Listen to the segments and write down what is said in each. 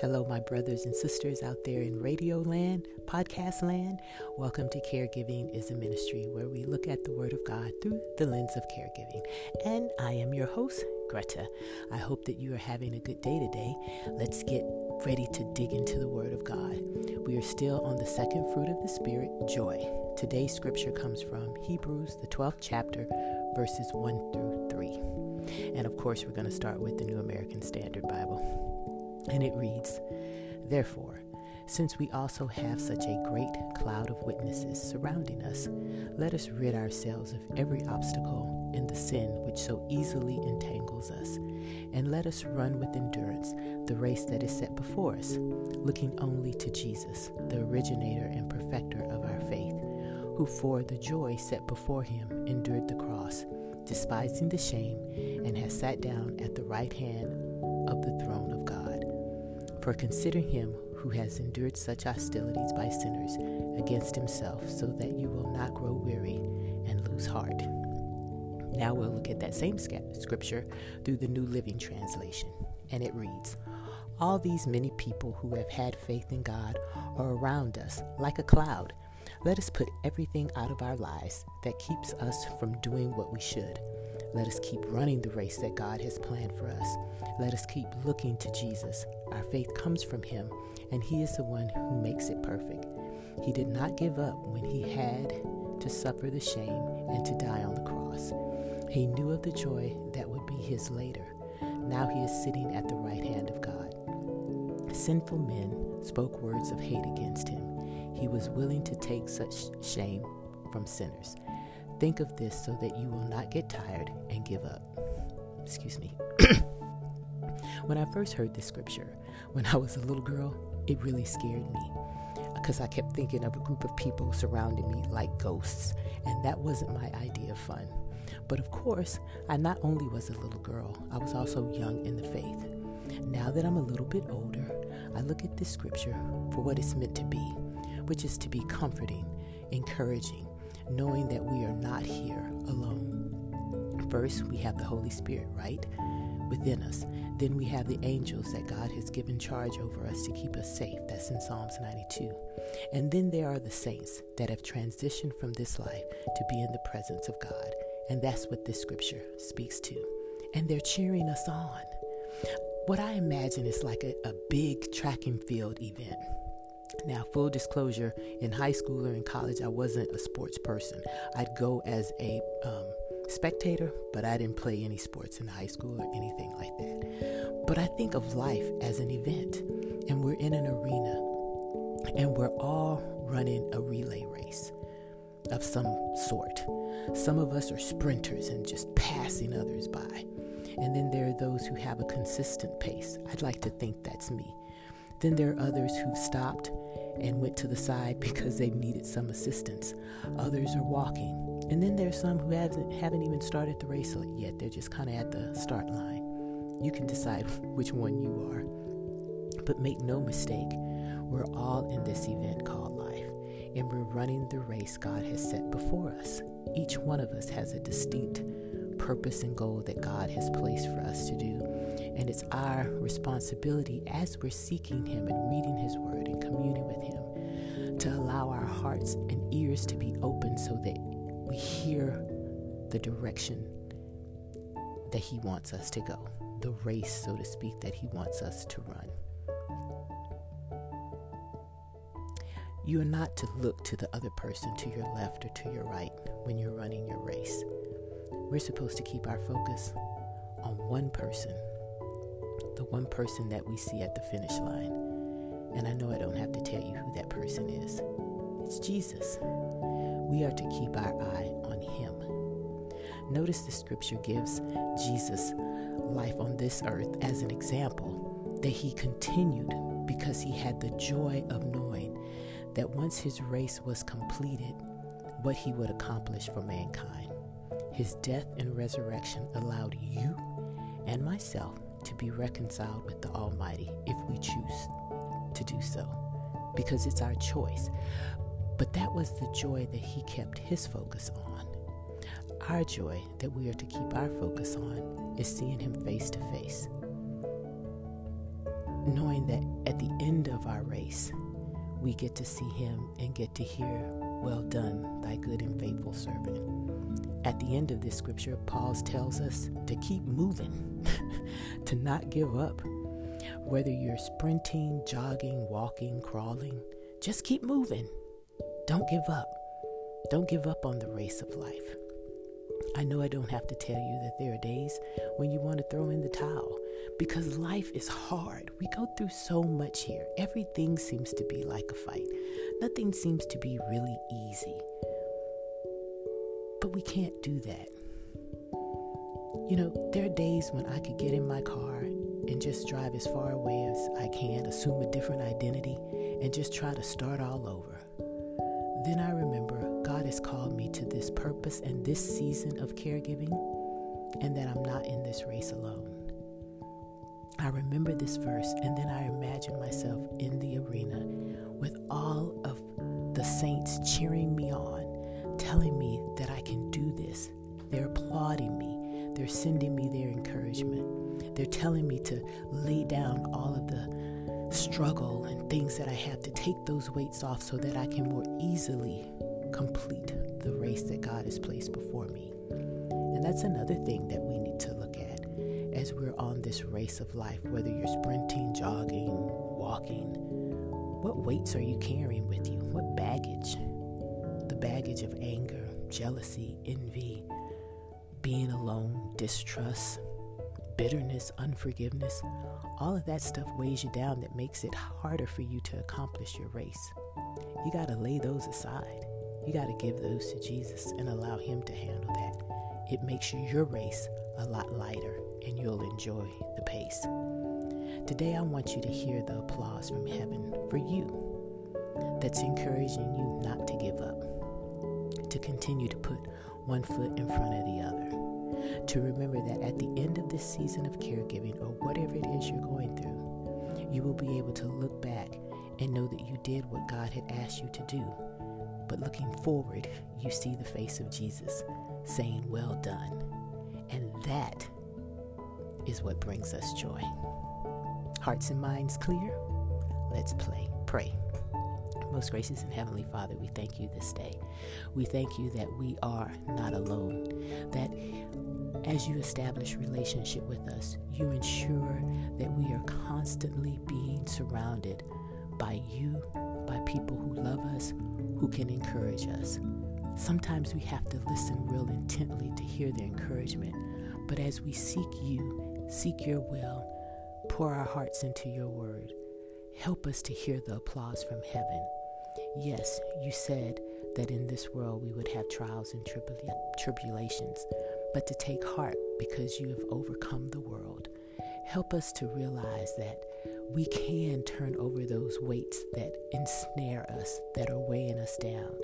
Hello, my brothers and sisters out there in radio land, podcast land. Welcome to Caregiving is a Ministry, where we look at the Word of God through the lens of caregiving. And I am your host, Greta. I hope that you are having a good day today. Let's get ready to dig into the Word of God. We are still on the second fruit of the Spirit, joy. Today's scripture comes from Hebrews, the 12th chapter, verses 1 through 3. And of course, we're going to start with the New American Standard Bible. And it reads Therefore, since we also have such a great cloud of witnesses surrounding us, let us rid ourselves of every obstacle and the sin which so easily entangles us, and let us run with endurance the race that is set before us, looking only to Jesus, the originator and perfecter of our faith, who for the joy set before him endured the cross, despising the shame, and has sat down at the right hand of the throne of God. For consider him who has endured such hostilities by sinners against himself, so that you will not grow weary and lose heart. Now we'll look at that same scripture through the New Living Translation, and it reads All these many people who have had faith in God are around us like a cloud. Let us put everything out of our lives that keeps us from doing what we should let us keep running the race that God has planned for us. Let us keep looking to Jesus. Our faith comes from Him, and He is the one who makes it perfect. He did not give up when He had to suffer the shame and to die on the cross. He knew of the joy that would be His later. Now He is sitting at the right hand of God. Sinful men spoke words of hate against Him. He was willing to take such shame from sinners. Think of this so that you will not get tired and give up. Excuse me. when I first heard this scripture, when I was a little girl, it really scared me because I kept thinking of a group of people surrounding me like ghosts, and that wasn't my idea of fun. But of course, I not only was a little girl, I was also young in the faith. Now that I'm a little bit older, I look at this scripture for what it's meant to be, which is to be comforting, encouraging, knowing that we are not here alone. First, we have the Holy Spirit, right? Within us. Then we have the angels that God has given charge over us to keep us safe. That's in Psalms 92. And then there are the saints that have transitioned from this life to be in the presence of God. And that's what this scripture speaks to. And they're cheering us on. What I imagine is like a, a big track and field event now, full disclosure, in high school or in college, I wasn't a sports person. I'd go as a um, spectator, but I didn't play any sports in high school or anything like that. But I think of life as an event, and we're in an arena, and we're all running a relay race of some sort. Some of us are sprinters and just passing others by. And then there are those who have a consistent pace. I'd like to think that's me. Then there are others who've stopped and went to the side because they needed some assistance. Others are walking. And then there's some who haven't, haven't even started the race yet. They're just kind of at the start line. You can decide which one you are. But make no mistake, we're all in this event called life, and we're running the race God has set before us. Each one of us has a distinct purpose and goal that God has placed for us to do. And it's our responsibility as we're seeking Him and reading His Word and communing with Him to allow our hearts and ears to be open so that we hear the direction that He wants us to go, the race, so to speak, that He wants us to run. You are not to look to the other person to your left or to your right when you're running your race. We're supposed to keep our focus on one person, the one person that we see at the finish line. And I know I don't have to tell you who that person is. It's Jesus. We are to keep our eye on him. Notice the scripture gives Jesus life on this earth as an example that he continued because he had the joy of knowing that once his race was completed, what he would accomplish for mankind. His death and resurrection allowed you and myself to be reconciled with the Almighty if we choose to do so, because it's our choice. But that was the joy that He kept His focus on. Our joy that we are to keep our focus on is seeing Him face to face. knowing that at the end of our race, we get to see him and get to hear, Well done, thy good and faithful servant. At the end of this scripture, Paul tells us to keep moving, to not give up. Whether you're sprinting, jogging, walking, crawling, just keep moving. Don't give up. Don't give up on the race of life. I know I don't have to tell you that there are days when you want to throw in the towel because life is hard. We go through so much here. Everything seems to be like a fight, nothing seems to be really easy. We can't do that. You know, there are days when I could get in my car and just drive as far away as I can, assume a different identity, and just try to start all over. Then I remember God has called me to this purpose and this season of caregiving, and that I'm not in this race alone. I remember this verse, and then I imagine myself in the arena with all of the saints cheering me on, telling me that I can do this. They're applauding me, they're sending me their encouragement, they're telling me to lay down all of the struggle and things that I have to take those weights off so that I can more easily complete the race that God has placed before me. And that's another thing that we need to look at as we're on this race of life, whether you're sprinting, jogging, walking. What weights are you carrying with you? What baggage? The baggage of anger, jealousy, envy, being alone, distrust, bitterness, unforgiveness. All of that stuff weighs you down that makes it harder for you to accomplish your race. You got to lay those aside. You got to give those to Jesus and allow Him to handle that. It makes your race a lot lighter and you'll enjoy the pace. Today, I want you to hear the applause from heaven for you that's encouraging you not to give up, to continue to put one foot in front of the other, to remember that at the end of this season of caregiving or whatever it is you're going through, you will be able to look back and know that you did what God had asked you to do but looking forward, you see the face of Jesus saying, Well done. And that is what brings us joy. Hearts and minds clear? Let's play. Pray. Most gracious and heavenly Father, we thank you this day. We thank you that we are not alone, that as you establish relationship with us, you ensure that we are constantly being surrounded by you, by people who love us, who can encourage us. Sometimes we have to listen real intently to hear their encouragement, but as we seek you, seek your will, pour our hearts into your word, help us to hear the applause from heaven. Yes, you said that in this world we would have trials and tribulations, but to take heart because you have overcome the world. Help us to realize that we can turn over those weights that ensnare us, that are weighing us down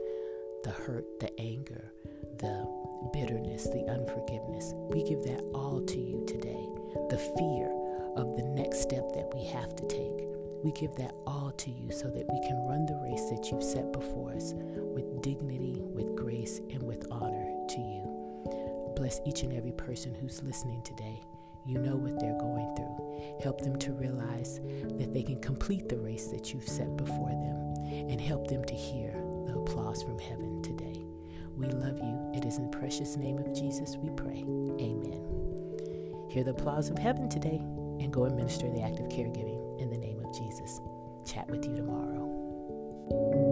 the hurt, the anger, the bitterness, the unforgiveness. We give that all to you today. The fear of the next step that we have to take. We give that all to you so that we can run the race that you've set before us with dignity, with grace, and with honor to you. Bless each and every person who's listening today. You know what they're going through. Help them to realize that they can complete the race that you've set before them and help them to hear the applause from heaven today. We love you. It is in the precious name of Jesus we pray. Amen. Hear the applause of heaven today and go and minister the act of caregiving in the name Jesus. Chat with you tomorrow.